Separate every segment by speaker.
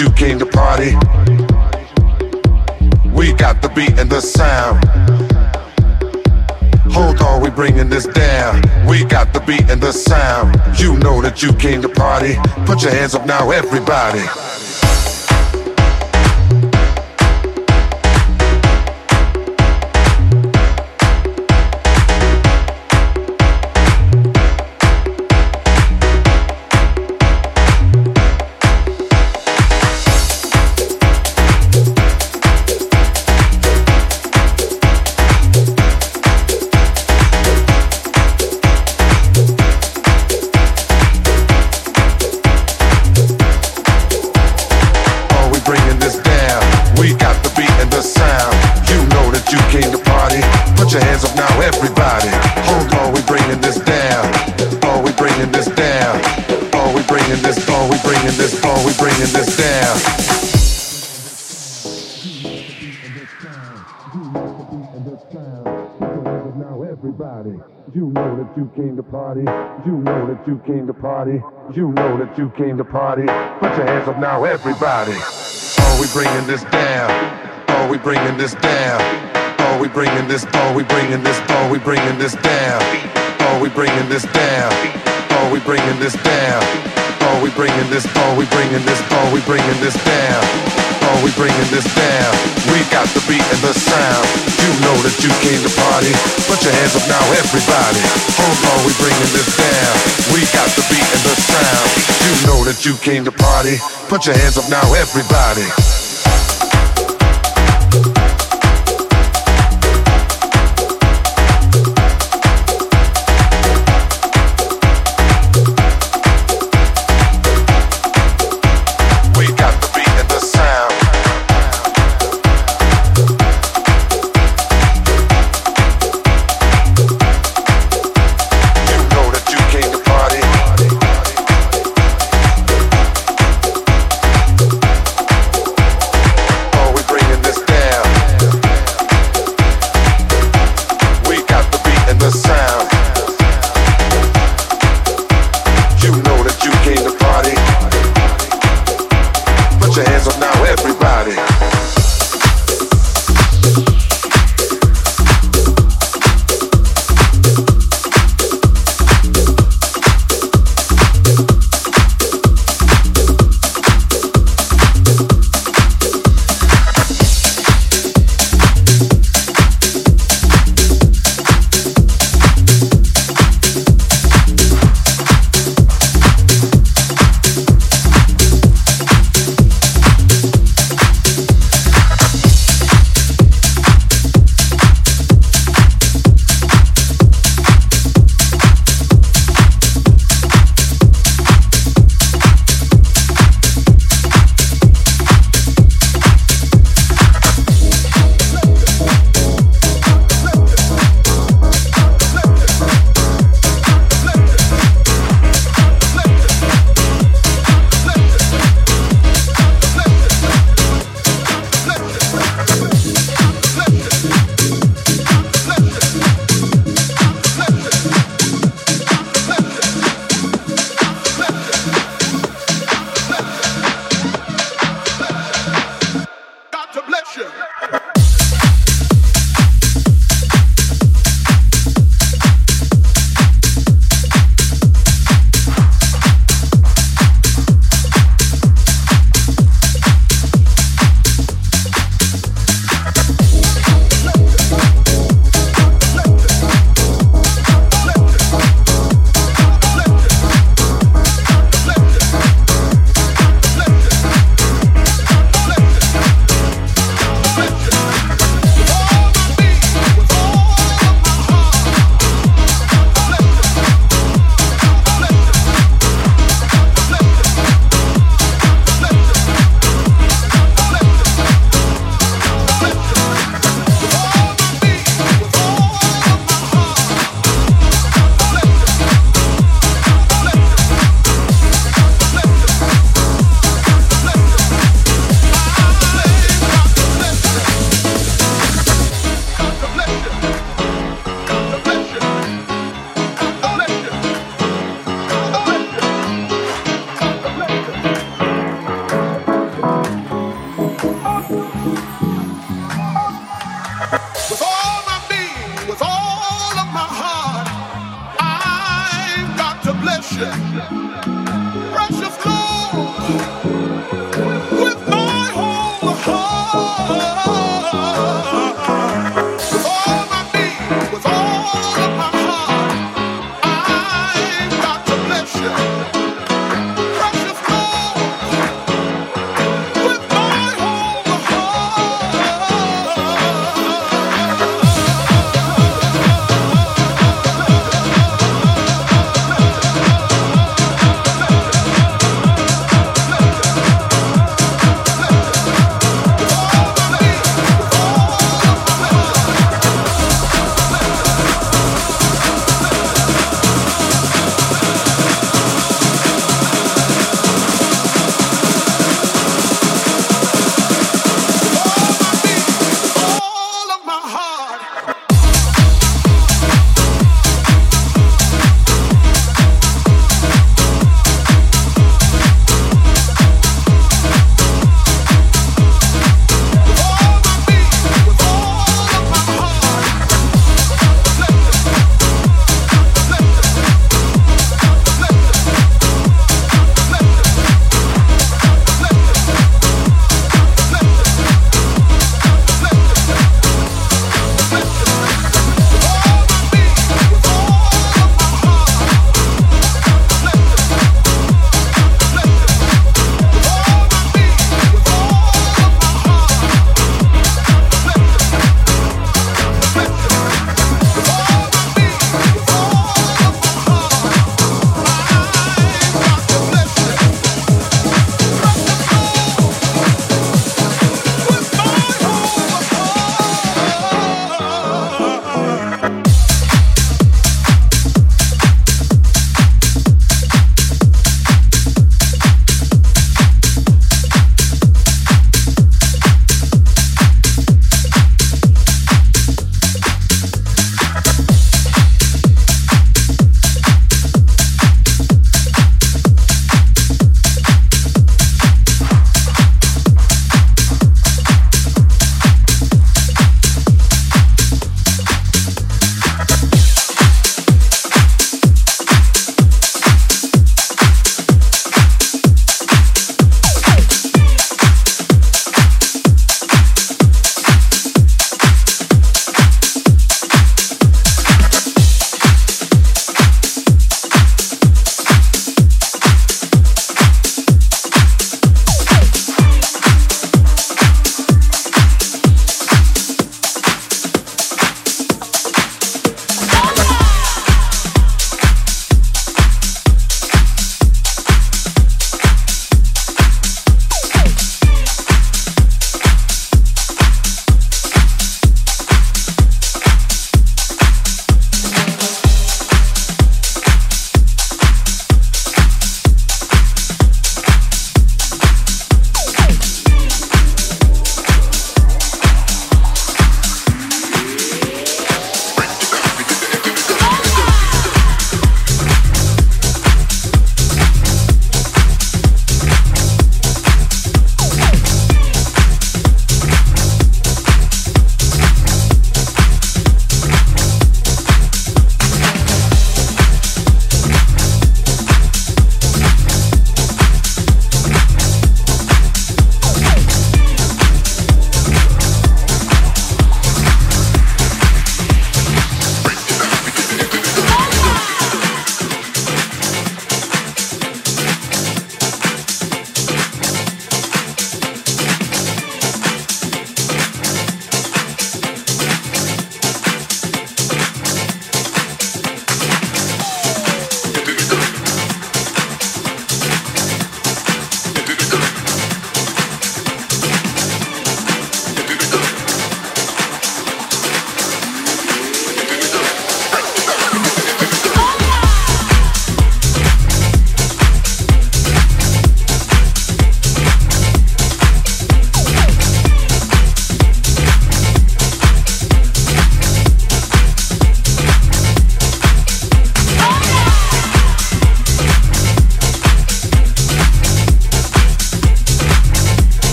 Speaker 1: you came to party. We got the beat and the sound. Hold on, we bringing this down. We got the beat and the sound. You know that you came to party. Put your hands up now, everybody. Party. You know that you came to party. You know that you came to party. Put your hands up now, everybody. Are we bringing this down? Are we bringing this down? Are we bringing this? Are we bringing this? Are we bringing this down? Are we bringing this down? Are we bringing this down? Are we bringing this? Are we bringing this? Are we bringing this down? We bringing this down? We got the beat and the sound. You know that you came to party. Put your hands up now, everybody. Hold on, we bringing this down. We got the beat and the sound. You know that you came to party. Put your hands up now, everybody.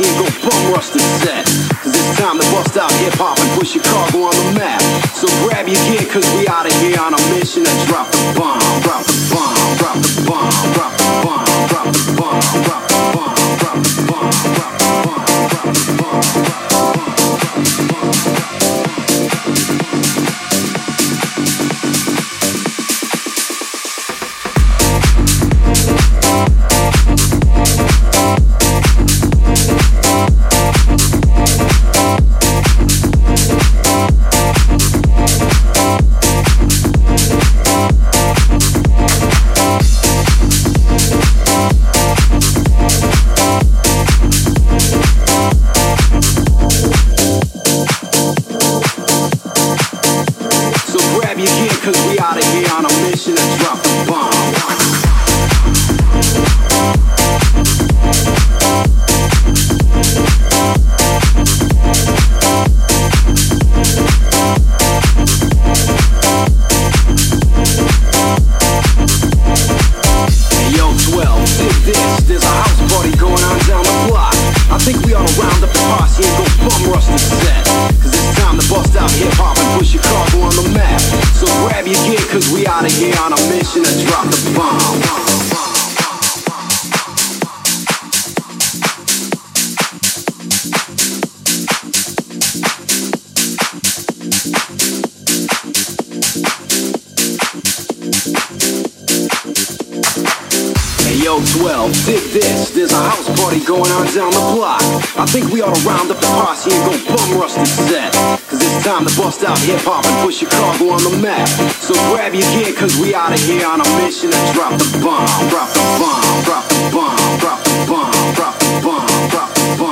Speaker 2: Up the go bum rush the set. Cause it's time to bust out hip hop and push Chicago on the map. So grab your gear cause we out of here on a mission to drop the bomb, drop the bomb, drop the bomb, drop the bomb, There's a house party going on down the block. I think we ought to round up the posse and go bum rush the set. Cause it's time to bust out hip hop and put Chicago on the map. So grab your gear cause we out of here on a mission to drop the bomb, drop the bomb, drop the bomb, drop the bomb, drop the bomb, drop the bomb. Drop the bomb.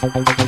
Speaker 3: Say